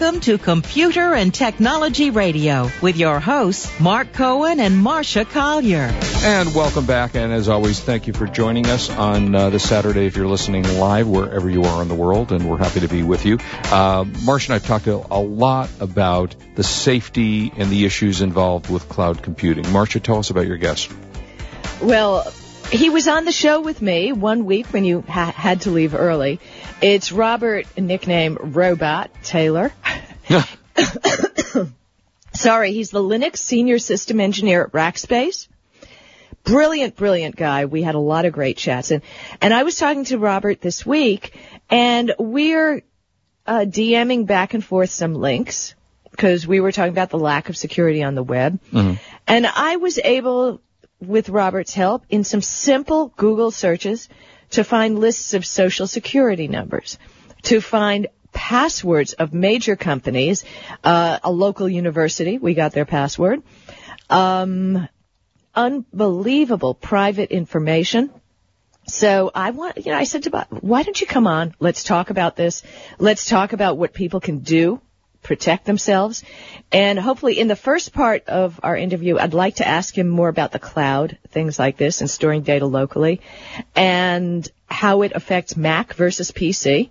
Welcome to Computer and Technology Radio with your hosts, Mark Cohen and Marsha Collier. And welcome back. And as always, thank you for joining us on uh, this Saturday if you're listening live wherever you are in the world. And we're happy to be with you. Uh, Marsha and I've talked a, a lot about the safety and the issues involved with cloud computing. Marsha, tell us about your guest. Well, he was on the show with me one week when you ha- had to leave early. It's Robert, nickname Robot Taylor. Sorry, he's the Linux senior system engineer at Rackspace. Brilliant, brilliant guy. We had a lot of great chats. And, and I was talking to Robert this week, and we're uh, DMing back and forth some links because we were talking about the lack of security on the web. Mm-hmm. And I was able, with Robert's help, in some simple Google searches, to find lists of social security numbers, to find passwords of major companies, uh, a local university, we got their password, um, unbelievable private information. So I want, you know, I said to Bob, why don't you come on? Let's talk about this. Let's talk about what people can do, protect themselves. And hopefully in the first part of our interview, I'd like to ask him more about the cloud, things like this and storing data locally and how it affects Mac versus PC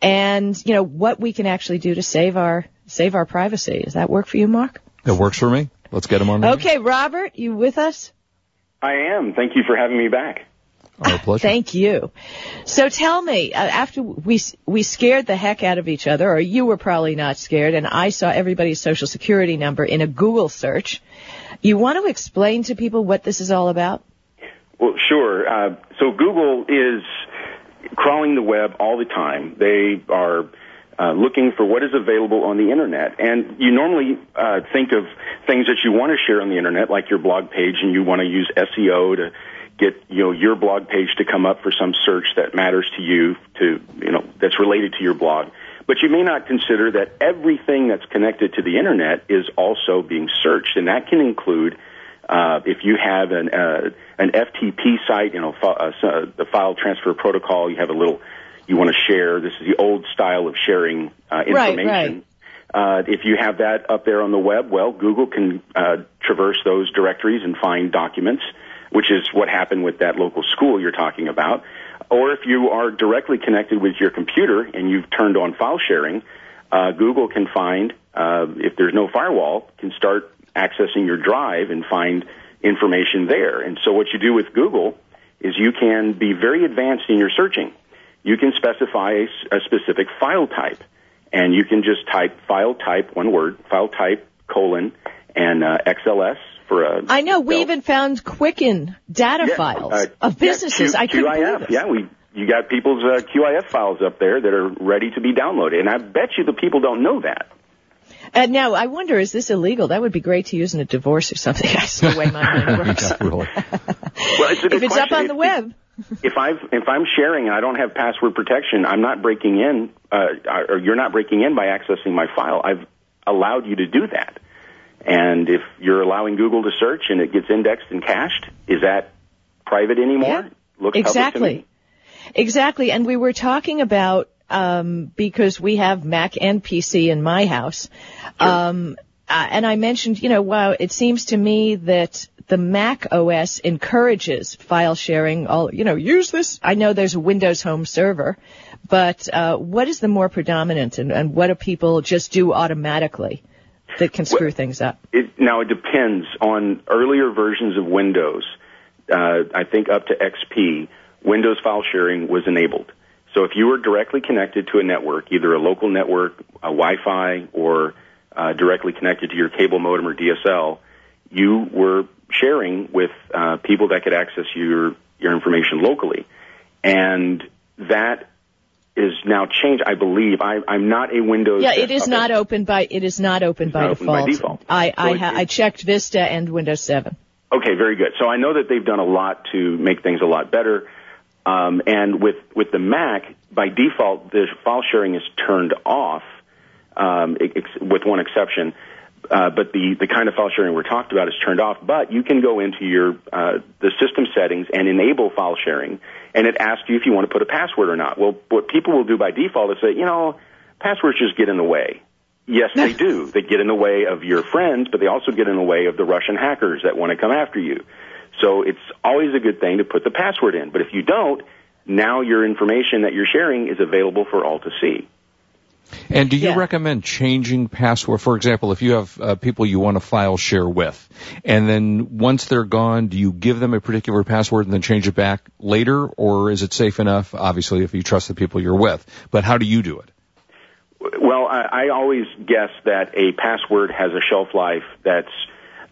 and, you know, what we can actually do to save our, save our privacy. Does that work for you, Mark? It works for me. Let's get him on. the- Okay, Robert, you with us? I am. Thank you for having me back. Our pleasure. Thank you. So tell me, uh, after we we scared the heck out of each other, or you were probably not scared, and I saw everybody's social security number in a Google search. You want to explain to people what this is all about? Well, sure. Uh, so Google is crawling the web all the time. They are uh, looking for what is available on the internet, and you normally uh, think of things that you want to share on the internet, like your blog page, and you want to use SEO to get you know your blog page to come up for some search that matters to you to you know that's related to your blog but you may not consider that everything that's connected to the internet is also being searched and that can include uh, if you have an uh, an FTP site, you know, fi- uh, the file transfer protocol, you have a little you want to share. This is the old style of sharing uh, Right, information. Uh, if you have that up there on the web, well, Google can uh, traverse those directories and find documents, which is what happened with that local school you're talking about. Or if you are directly connected with your computer and you've turned on file sharing, uh, Google can find, uh, if there's no firewall, can start accessing your drive and find information there. And so what you do with Google is you can be very advanced in your searching. You can specify a specific file type, and you can just type file type, one word, file type, colon, and uh, XLS for a. I know we so- even found Quicken data Yeah, files uh, of businesses. Yeah, Q- I couldn't QIF. believe it. Yeah, we you got people's uh, QIF files up there that are ready to be downloaded, and I bet you the people don't know that. And now I wonder, is this illegal? That would be great to use in a divorce or something. That's the way my mind works. Yeah, really. Well, it's if it's up question. on the web, If I've if I'm sharing and I don't have password protection, I'm not breaking in, uh, or you're not breaking in by accessing my file. I've allowed you to do that. And if you're allowing Google to search and it gets indexed and cached, is that private anymore? Yeah, Looks exactly. Exactly. And we were talking about, um, because we have Mac and PC in my house. Um, uh, and I mentioned, you know, wow, it seems to me that the Mac OS encourages file sharing. All, you know, use this. I know there's a Windows Home Server, but uh, what is the more predominant, and, and what do people just do automatically that can screw Well- things up? It, now it depends on earlier versions of Windows. Uh, I think up to XP, Windows file sharing was enabled. So if you were directly connected to a network, either a local network, a Wi-Fi, or uh, directly connected to your cable modem or DSL, you were sharing with uh, people that could access your your information locally, and that is now changed. I believe I, I'm not a Windows. Yeah, it is not open by it is not open by not open by default. default. I I, So ha- I checked Vista and Windows 7. Okay, very good. So I know that they've done a lot to make things a lot better. Um, and with with the Mac, by default, the file sharing is turned off, um, ex- with one exception. Uh, but the, the kind of file sharing we're talked about is turned off. But you can go into your uh, the system settings and enable file sharing, and it asks you if you want to put a password or not. Well, what people will do by default is say, you know, passwords just get in the way. Yes, they do. They get in the way of your friends, but they also get in the way of the Russian hackers that want to come after you. So it's always a good thing to put the password in. But if you don't, now your information that you're sharing is available for all to see. And do you Yeah. recommend changing password? For example, if you have uh, people you want to file share with, and then once they're gone, do you give them a particular password and then change it back later, or is it safe enough? Obviously, if you trust the people you're with, but how do you do it? Well, I, I always guess that a password has a shelf life that's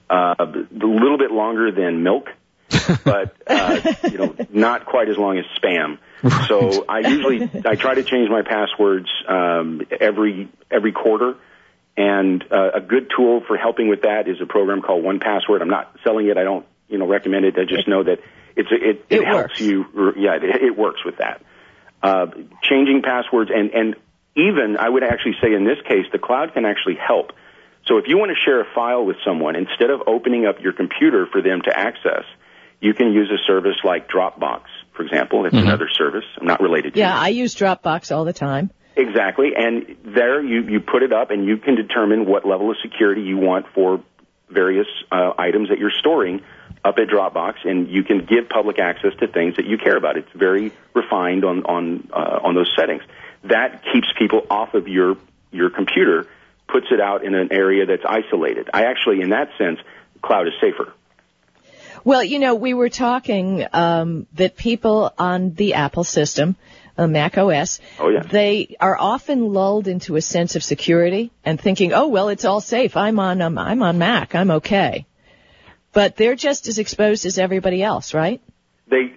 uh, a little bit longer than milk, but uh, you know, not quite as long as spam. So I usually I try to change my passwords um, every every quarter. And uh, a good tool for helping with that is a program called 1Password. I'm not selling it. I don't, you know, recommend it. I just know that it's it, it, It helps works. you. Yeah, it, it works with that. Uh, changing passwords and and even I would actually say in this case the cloud can actually help. So if you want to share a file with someone, instead of opening up your computer for them to access, you can use a service like Dropbox, for example. It's another service. I'm not related to Yeah, it. I use Dropbox all the time. Exactly. And there you, you put it up and you can determine what level of security you want for various uh, items that you're storing up at Dropbox and you can give public access to things that you care about. It's very refined on, on, uh, on those settings. That keeps people off of your, your computer, puts it out in an area that's isolated. I actually, in that sense, cloud is safer. Well, you know, we were talking um, that people on the Apple system, uh, Mac OS, Oh, yeah. they are often lulled into a sense of security and thinking, "Oh, well, it's all safe. I'm on um, I'm on Mac. I'm okay." But they're just as exposed as everybody else, right? They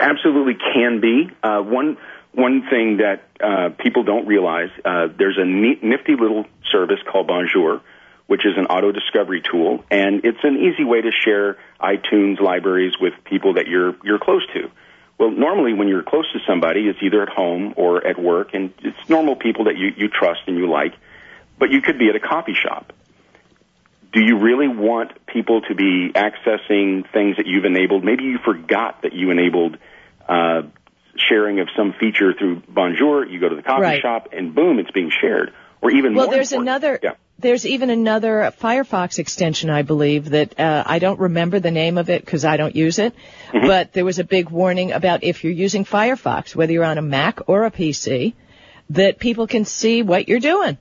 absolutely can be. Uh, one one thing that uh, people don't realize, uh, there's a neat, nifty little service called Bonjour, which is an auto discovery tool, and it's an easy way to share iTunes libraries with people that you're you're close to. Well, normally when you're close to somebody, it's either at home or at work, and it's normal people that you, you trust and you like, but you could be at a coffee shop do you really want people to be accessing things that you've enabled? Maybe you forgot that you enabled uh, sharing of some feature through Bonjour. You go to the coffee Right. shop, and boom, it's being shared. Or even Well, there's important- another. Yeah. There's even another Firefox extension, I believe, that uh, I don't remember the name of it because I don't use it. Mm-hmm. But there was a big warning about if you're using Firefox, whether you're on a Mac or a PC, that people can see what you're doing.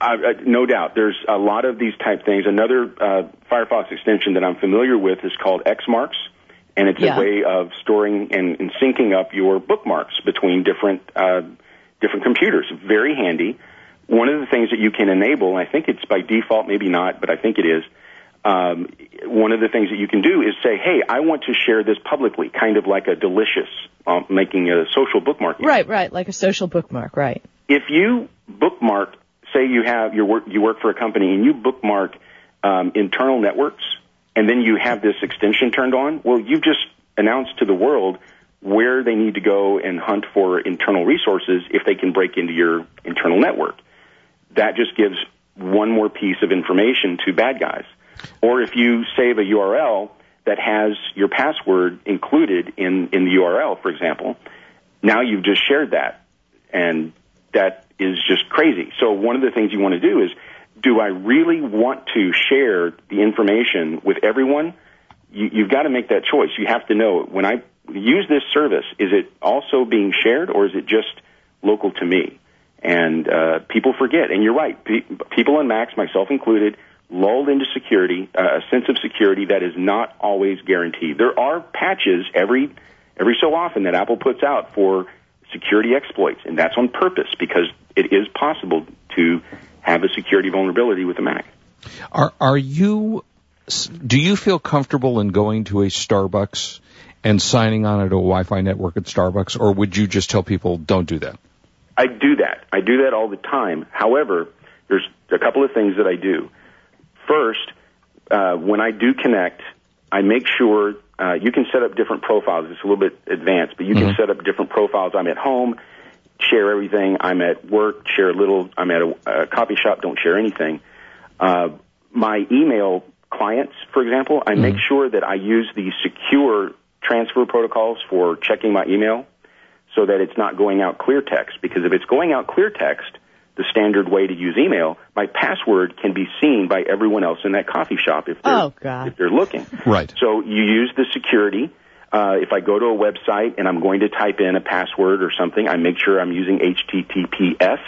Uh, no doubt. There's a lot of these type things. Another uh, Firefox extension that I'm familiar with is called Xmarks, and it's Yeah. a way of storing and, and syncing up your bookmarks between different uh, different computers. Very handy. One of the things that you can enable, and I think it's by default, maybe not, but I think it is. Um, one of the things that you can do is say, "Hey, I want to share this publicly," kind of like a delicious um, making a social bookmark. Right, right, like a social bookmark, right. if you bookmark, say you have your work, you work for a company and you bookmark um, internal networks, and then you have this extension turned on, well, you've just announced to the world where they need to go and hunt for internal resources if they can break into your internal network. That just gives one more piece of information to bad guys. Or if you save a URL that has your password included in, in the URL, for example, now you've just shared that and that is just crazy. So one of the things you want to do is, do I really want to share the information with everyone? You, you've got to make that choice. You have to know when I use this service, is it also being shared or is it just local to me? And uh, people forget. And you're right. Pe- people on Macs, myself included, lulled into security, uh, a sense of security that is not always guaranteed. There are patches every every so often that Apple puts out for security exploits, and that's on purpose because it is possible to have a security vulnerability with a Mac. Are are you? Do you feel comfortable in going to a Starbucks and signing on to a Wi-Fi network at Starbucks, or would you just tell people don't do that? I do that. I do that all the time. However, there's a couple of things that I do. First, uh, when I do connect, I make sure uh, you can set up different profiles. It's a little bit advanced, but you can set up different profiles. I'm at home, share everything. I'm at work, share a little. I'm at a, a coffee shop, don't share anything. Uh, my email clients, for example, I make sure that I use the secure transfer protocols for checking my email so that it's not going out clear text. Because if it's going out clear text, the standard way to use email, my password can be seen by everyone else in that coffee shop if they're, Oh, if they're looking. Right. So you use the security. Uh, if I go to a website and I'm going to type in a password or something, I make sure I'm using HTTPS.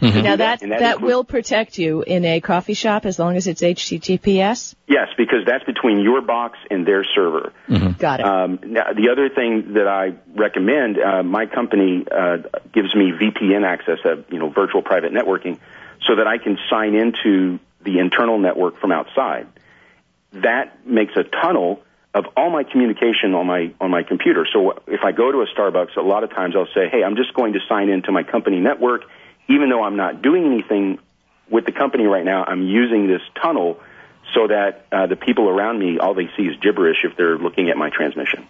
Now that And that that includes- will protect you in a coffee shop as long as it's HTTPS. Yes, because that's between your box and their server. Got it. Um, now, the other thing that I recommend, uh, my company uh, gives me VPN access, uh, you know, virtual private networking, so that I can sign into the internal network from outside. That makes a tunnel of all my communication on my on my computer. So if I go to a Starbucks, a lot of times I'll say, "Hey, I'm just going to sign into my company network, even though I'm not doing anything with the company right now. I'm using this tunnel." So that uh, the people around me, all they see is gibberish if they're looking at my transmission.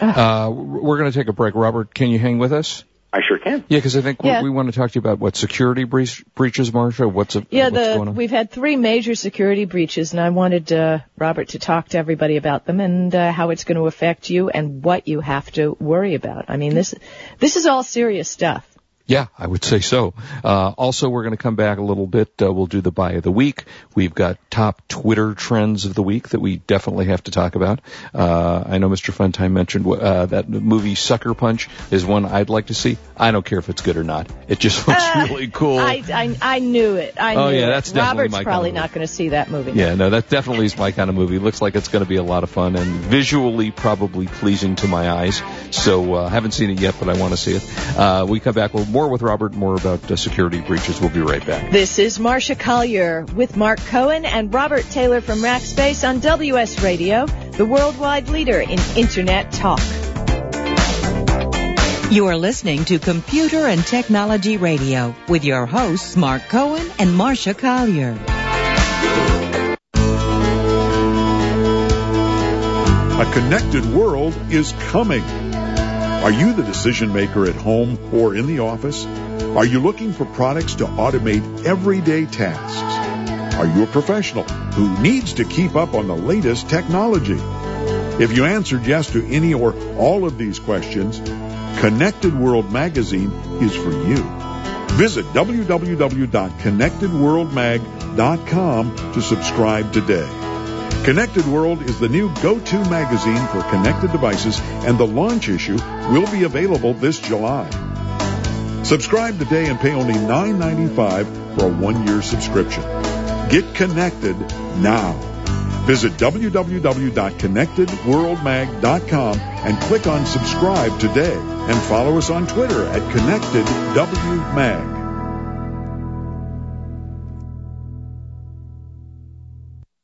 Uh, we're going to take a break. Robert, can you hang with us? I sure can. Yeah, because I think Yeah. we, we want to talk to you about what security breach, breaches, Marsha. What's, a, Yeah, what's the going on? we've had three major security breaches, and I wanted uh, Robert to talk to everybody about them and uh, how it's going to affect you and what you have to worry about. I mean, this this is all serious stuff. Yeah, I would say so. Uh, also, we're going to come back a little bit. Uh, we'll do the buy of the week. We've got top Twitter trends of the week that we definitely have to talk about. Uh, I know Mr. Funtime mentioned uh, that movie Sucker Punch is one I'd like to see. I don't care if it's good or not. It just looks Uh, really cool. I, I I knew it. I Oh, knew yeah, it. that's definitely Robert's my kind probably of not going to see that movie. Yeah, no, that definitely is my kind of movie. Looks like it's going to be a lot of fun and visually probably pleasing to my eyes. So uh, haven't seen it yet, but I want to see it. Uh, we come back with more with Robert, more about uh, security breaches. We'll be right back. This is Marsha Collier with Mark Cohen and Robert Taylor from Rackspace on WS Radio, the worldwide leader in Internet talk. You are listening to Computer and Technology Radio with your hosts Mark Cohen and Marsha Collier. A connected world is coming. Are you the decision maker at home or in the office? Are you looking for products to automate everyday tasks? Are you a professional who needs to keep up on the latest technology? If you answered yes to any or all of these questions, Connected World Magazine is for you. Visit www.connectedworldmag.com to subscribe today. Connected World is the new go-to magazine for connected devices and the launch issue will be available this July. Subscribe today and pay only $9.95 for a one-year subscription. Get connected now. Visit www.connectedworldmag.com and click on subscribe today and follow us on Twitter at ConnectedWMag.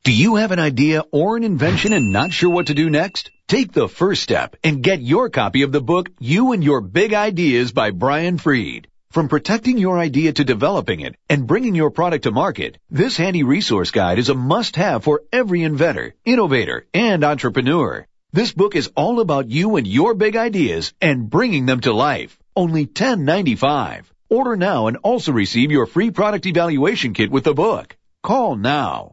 Do you have an idea or an invention and not sure what to do next? Take the first step and get your copy of the book You and Your Big Ideas by Brian Freed. From protecting your idea to developing it and bringing your product to market, this handy resource guide is a must-have for every inventor, innovator, and entrepreneur. This book is all about you and your big ideas and bringing them to life. Only $10.95. Order now and also receive your free product evaluation kit with the book. Call now.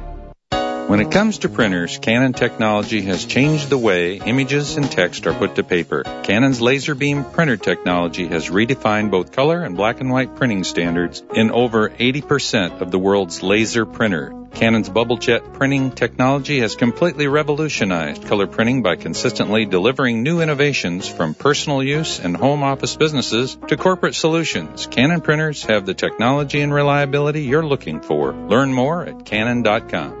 When it comes to printers, Canon technology has changed the way images and text are put to paper. Canon's laser beam printer technology has redefined both color and black and white printing standards in over 80% of the world's laser printer. Canon's bubble jet printing technology has completely revolutionized color printing by consistently delivering new innovations from personal use and home office businesses to corporate solutions. Canon printers have the technology and reliability you're looking for. Learn more at canon.com.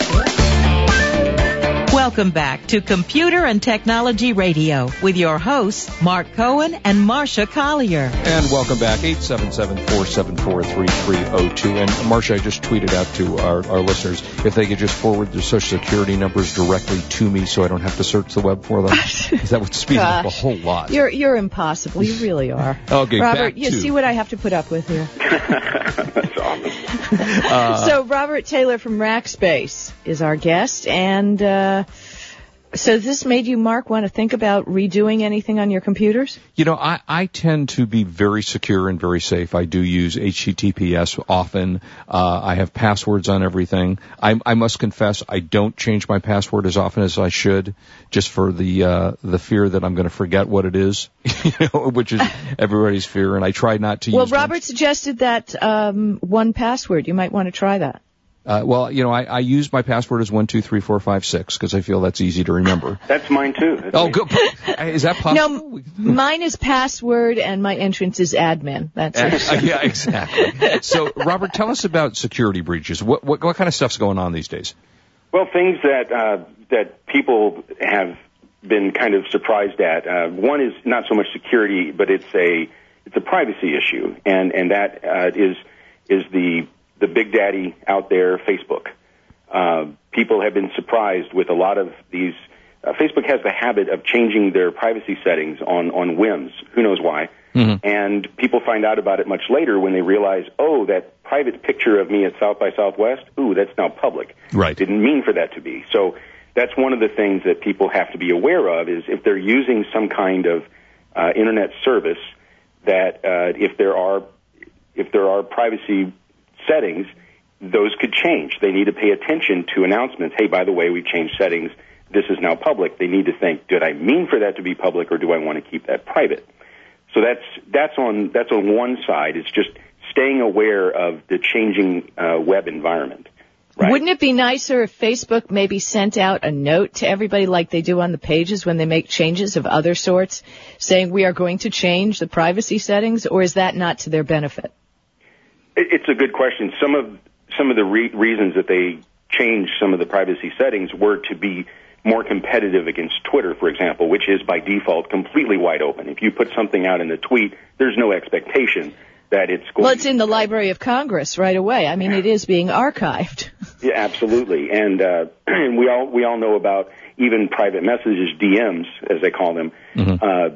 Welcome back to Computer and Technology Radio with your hosts, Mark Cohen and Marsha Collier. And welcome back, 877-474-3302. And Marsha, I just tweeted out to our, our listeners if they could just forward their social security numbers directly to me so I don't have to search the web for them. that would speed it up a whole lot. You're you're impossible. You really are. Okay, Robert, back you to- see what I have to put up with here. That's awesome. so Robert Taylor from Rackspace is our guest, and uh, so this made you, Mark, want to think about redoing anything on your computers? You know, I, I tend to be very secure and very safe. I do use HTTPS often. Uh, I have passwords on everything. I, I must confess, I don't change my password as often as I should, just for the uh, the fear that I'm going to forget what it is, you know, which is everybody's fear. And I try not to Well, Robert suggested that um, 1Password. You might want to try that. Uh, well, you know, I, I use my password as one two three four five six because I feel that's easy to remember. That's mine too. That's Oh, me. good. Is that possible? No, mine is password, and my entrance is admin. That's it. Uh, yeah, exactly. So, Robert, tell us about security breaches. What, what what kind of stuff's going on these days? Well, things that uh, that people have been kind of surprised at. Uh, one is not so much security, but it's a it's a privacy issue, and and that uh, is is the the big daddy out there, Facebook. Uh, people have been surprised with a lot of these. Uh, Facebook has the habit of changing their privacy settings on on whims. Who knows why? And people find out about it much later when they realize, oh, that private picture of me at South by Southwest, ooh, that's now public. Right. Didn't mean for that to be. So that's one of the things that people have to be aware of is if they're using some kind of uh, internet service that uh, if there are if there are privacy settings, those could change. They need to pay attention to announcements. Hey, by the way, we've changed settings. This is now public. They need to think, did I mean for that to be public or do I want to keep that private? So that's that's on that's on one side. It's just staying aware of the changing uh, web environment. Right. Wouldn't it be nicer if Facebook maybe sent out a note to everybody like they do on the pages when they make changes of other sorts, saying we are going to change the privacy settings, or is that not to their benefit? It- It's a good question. Some of some of the re- reasons that they changed some of the privacy settings were to be more competitive against Twitter, for example, which is by default completely wide open. If you put something out in the tweet, there's no expectation that it's going. Well, it's in the Library of Congress right away. I mean, it is being archived. Yeah, absolutely. And uh, and we all we all know about even private messages, DMs as they call them. Uh,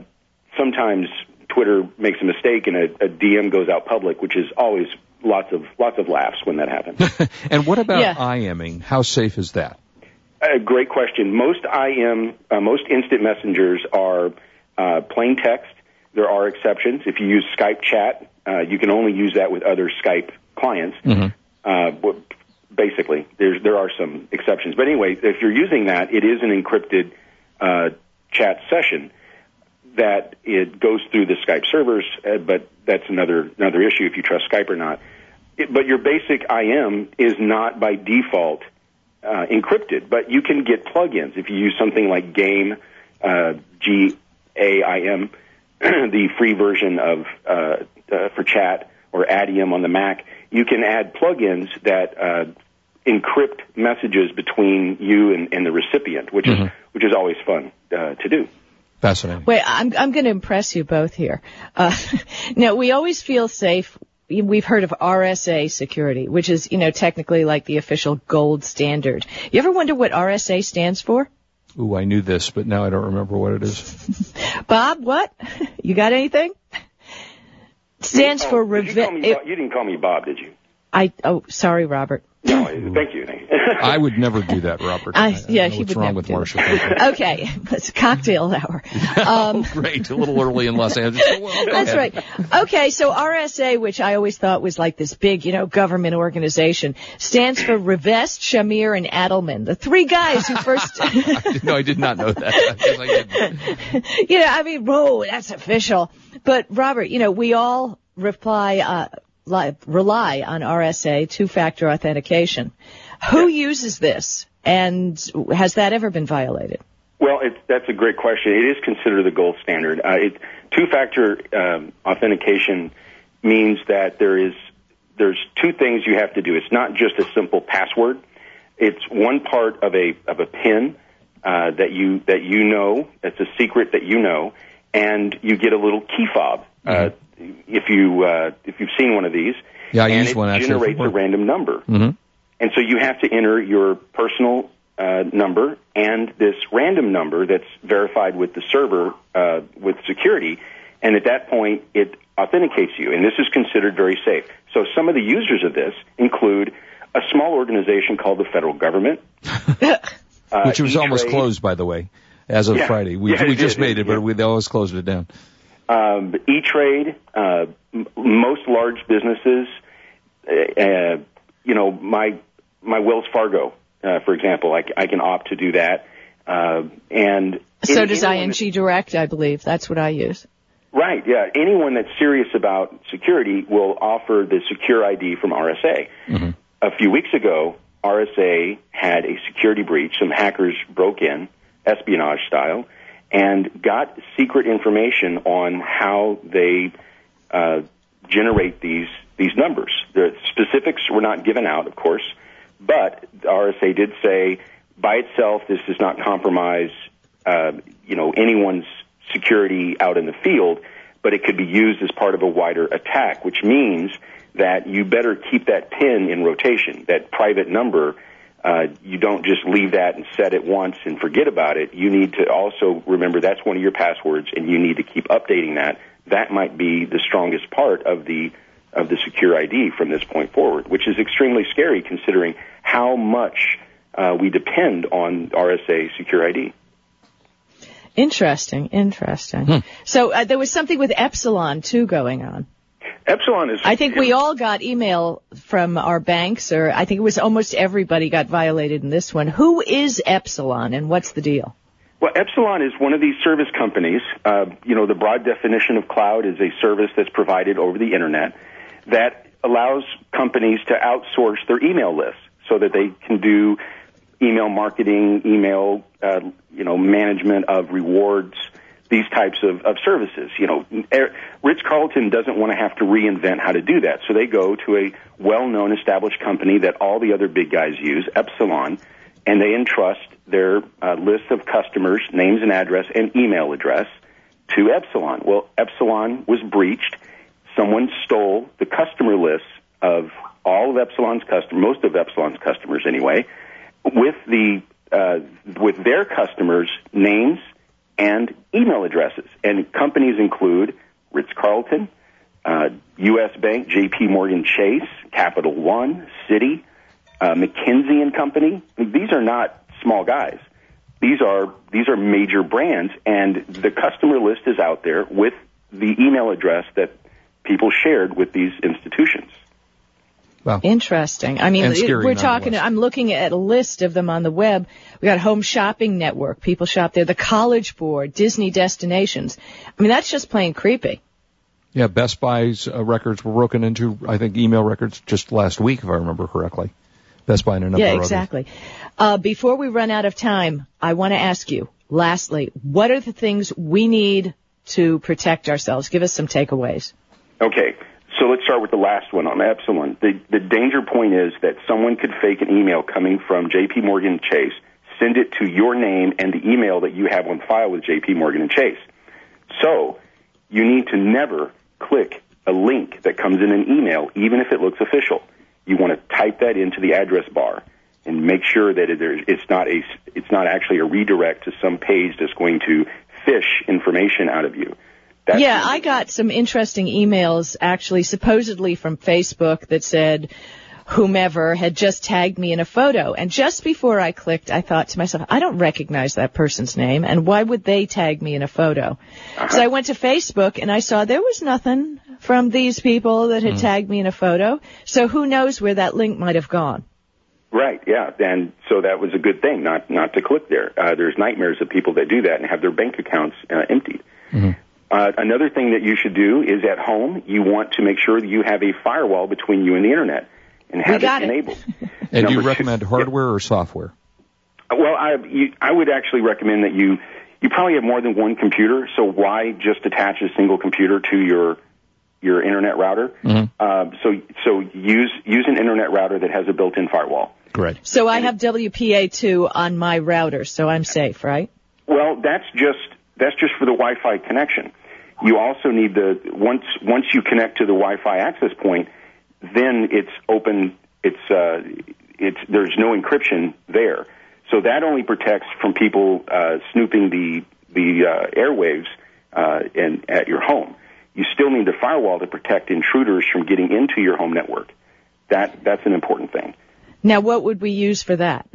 sometimes Twitter makes a mistake and a, a DM goes out public, which is always lots of lots of laughs when that happens. And what about Yeah. IMing? How safe is that? A great question. Most IM, uh, most instant messengers are uh, plain text. There are exceptions. If you use Skype chat, uh, you can only use that with other Skype clients. Uh, but basically, there's there are some exceptions. But anyway, if you're using that, it is an encrypted uh, chat session that it goes through the Skype servers. Uh, but that's another another issue if you trust Skype or not. It, but your basic IM is not by default uh, encrypted, but you can get plugins if you use something like Gaim, uh, G A I M, the free version of uh, uh, for chat, or Adium on the Mac. You can add plugins that uh, encrypt messages between you and, and the recipient, which is which is always fun uh, to do. Fascinating. Wait, I'm I'm going to impress you both here. Uh, now we always feel safe. We've heard of RSA security, which is you know technically like the official gold standard. You ever wonder what RSA stands for? Ooh, I knew this, but now I don't remember what it is. Bob, what? You got anything? Stands Oh, for did you, call reve- me, Bob- you didn't call me Bob, did you? I oh sorry, Robert. No, thank you. I would never do that, Robert. I, I- I yeah, don't know he what's would wrong never with do Marsha. that. Okay, it's cocktail hour. Um, oh, great. A little early in Los Angeles. Well, That's ahead. right. Okay, so RSA, which I always thought was like this big, you know, government organization, stands for Rivest, Shamir, and Adleman, the three guys who first, no, I did not know that. I I you know, I mean, whoa, that's official. But Robert, you know, we all reply, uh, li- rely on RSA, two-factor authentication. Who uses this? And has that ever been violated? Well, it's, that's a great question. It is considered the gold standard. Uh, it, two-factor um, authentication means that there is there's two things you have to do. It's not just a simple password. It's one part of a of a PIN uh, that you that you know. It's a secret that you know, and you get a little key fob. Uh, if you uh, if you've seen one of these, Yeah, I and it one actually generates a random number. hmm And so you have to enter your personal uh, number and this random number that's verified with the server uh, with security. And at that point, it authenticates you. And this is considered very safe. So some of the users of this include a small organization called the federal government. uh, Which was almost E-Trade, closed, by the way, as of Yeah. Friday. We, Yeah, we just made it, Yeah. but we they always closed it down. um, E-Trade, uh, m- most large businesses, uh, uh, you know, my my Wells Fargo, uh, for example, I can opt to do that, uh, and So any- does anyone ING Direct, I believe. That's what I use. Right, yeah. Anyone that's serious about security will offer the secure ID from RSA. A few weeks ago, RSA had a security breach. Some hackers broke in, espionage style, and got secret information on how they uh, generate these these numbers. The specifics were not given out, of course, but the RSA did say by itself this does not compromise uh, you know anyone's security out in the field, but it could be used as part of a wider attack, which means that you better keep that pin in rotation, that private number. Uh, you don't just leave that and set it once and forget about it. You need to also remember that's one of your passwords, and you need to keep updating that. That might be the strongest part of the of the secure ID from this point forward, which is extremely scary considering how much uh, we depend on RSA secure ID. Interesting, interesting. So uh, there was something with Epsilon too going on. Epsilon is. I think we all got email from our banks, or I think it was almost everybody got violated in this one. Who is Epsilon, and what's the deal? Well, Epsilon is one of these service companies. Uh, you know, the broad definition of cloud is a service that's provided over the internet that allows companies to outsource their email lists so that they can do email marketing, email, uh, you know, management of rewards, these types of, of services. You know, Ritz Carlton doesn't want to have to reinvent how to do that, so they go to a well-known established company that all the other big guys use, Epsilon, and they entrust their uh, list of customers, names and address, and email address to Epsilon. Well, Epsilon was breached. Someone stole the customer lists of all of Epsilon's customers, most of Epsilon's customers anyway, with the uh, with their customers' names and email addresses. And companies include Ritz Carlton, uh, U.S. Bank, J.P. Morgan Chase, Capital One, Citi, uh, McKinsey and Company. These are not small guys. These are these are major brands, and the customer list is out there with the email address that people shared with these institutions. Wow. Interesting. I mean, And scary we're talking. I'm looking at a list of them on the web. We got Home Shopping Network. People shop there. The College Board, Disney Destinations. I mean, that's just plain creepy. Yeah, Best Buy's uh, records were broken into, I think, email records just last week, if I remember correctly. Best Buy and a number Yeah, of exactly. Uh, before we run out of time, I want to ask you, lastly, what are the things we need to protect ourselves? Give us some takeaways. Okay, so let's start with the last one on Epsilon. The, the danger point is that someone could fake an email coming from J.P. Morgan Chase, send it to your name and the email that you have on file with J.P. Morgan and Chase. So you need to never click a link that comes in an email, even if it looks official. You want to type that into the address bar and make sure that it's not a it's not actually a redirect to some page that's going to fish information out of you. That's yeah, I got some interesting emails actually supposedly from Facebook that said, whomever had just tagged me in a photo. And just before I clicked, I thought to myself, I don't recognize that person's name, and why would they tag me in a photo? Uh-huh. So I went to Facebook and I saw there was nothing from these people that had tagged me in a photo. So who knows where that link might have gone? Right, yeah, and so that was a good thing not not to click there. Uh, there's nightmares of people that do that and have their bank accounts uh, emptied. Uh, another thing that you should do is at home you want to make sure that you have a firewall between you and the internet and have got it it. enabled. And do you Number two- recommend hardware or software? Well, I you, I would actually recommend that you you probably have more than one computer. So why just attach a single computer to your your internet router? Uh, so so use use an internet router that has a built-in firewall. Great. So I have WPA2 on my router, so I'm safe, right? Well, that's just that's just for the Wi-Fi connection. You also need the once once you connect to the Wi-Fi access point, then it's open. It's uh, it's there's no encryption there, so that only protects from people uh, snooping the the uh, airwaves uh, in, at your home. You still need the firewall to protect intruders from getting into your home network. That that's an important thing. Now what would we use for that?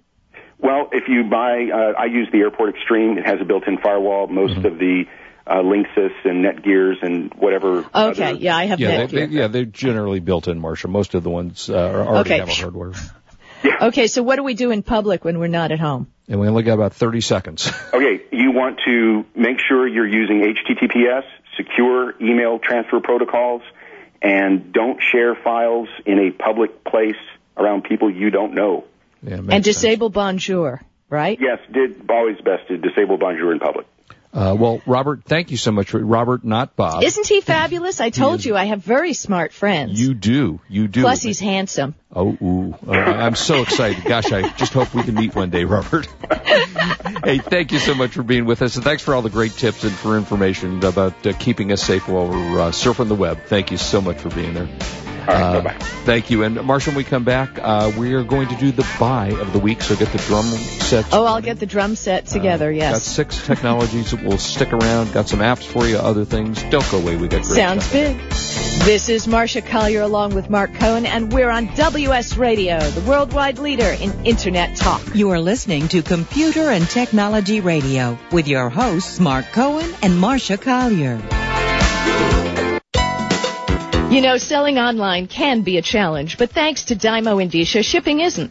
Well, if you buy, uh, I use the Airport Extreme. It has a built-in firewall. Most Mm-hmm. of the uh, Linksys and Netgears and whatever. Okay, other- yeah, I have Yeah, they, Netgear. they, yeah, they're generally built in, Marsha. Most of the ones uh, are- already Okay. have a hardware. Okay, so what do we do in public when we're not at home? And we only got about 30 seconds. Okay, you want to make sure you're using HTTPS, secure email transfer protocols, and don't share files in a public place around people you don't know. Yeah, makes And sense. disable Bonjour, right? Yes, did always best to disable Bonjour in public. Uh, well, Robert, thank you so much. For, Robert, not Bob. Isn't he fabulous? I told you I have very smart friends. you do. You do. Plus he's handsome. Oh, ooh. Uh, I'm so excited. Gosh, I just hope we can meet one day, Robert. hey, thank you so much for being with us, and thanks for all the great tips and for information about uh, keeping us safe while we're uh, surfing the web. Thank you so much for being there. All right, Uh, bye-bye. Thank you. And Marshall, when we come back, uh, we are going to do the buy of the week. So get the drum set. Oh, I'll get the drum set together, yes. Got six technologies that will stick around. Got some apps for you, other things. Don't go away. We got great Sounds stuff. big. This is Marsha Collier along with Mark Cohen, and we're on WS Radio, the worldwide leader in Internet talk. You are listening to Computer and Technology Radio with your hosts, Mark Cohen and Marsha Collier. You know, selling online can be a challenge, but thanks to Dymo Endicia, shipping isn't.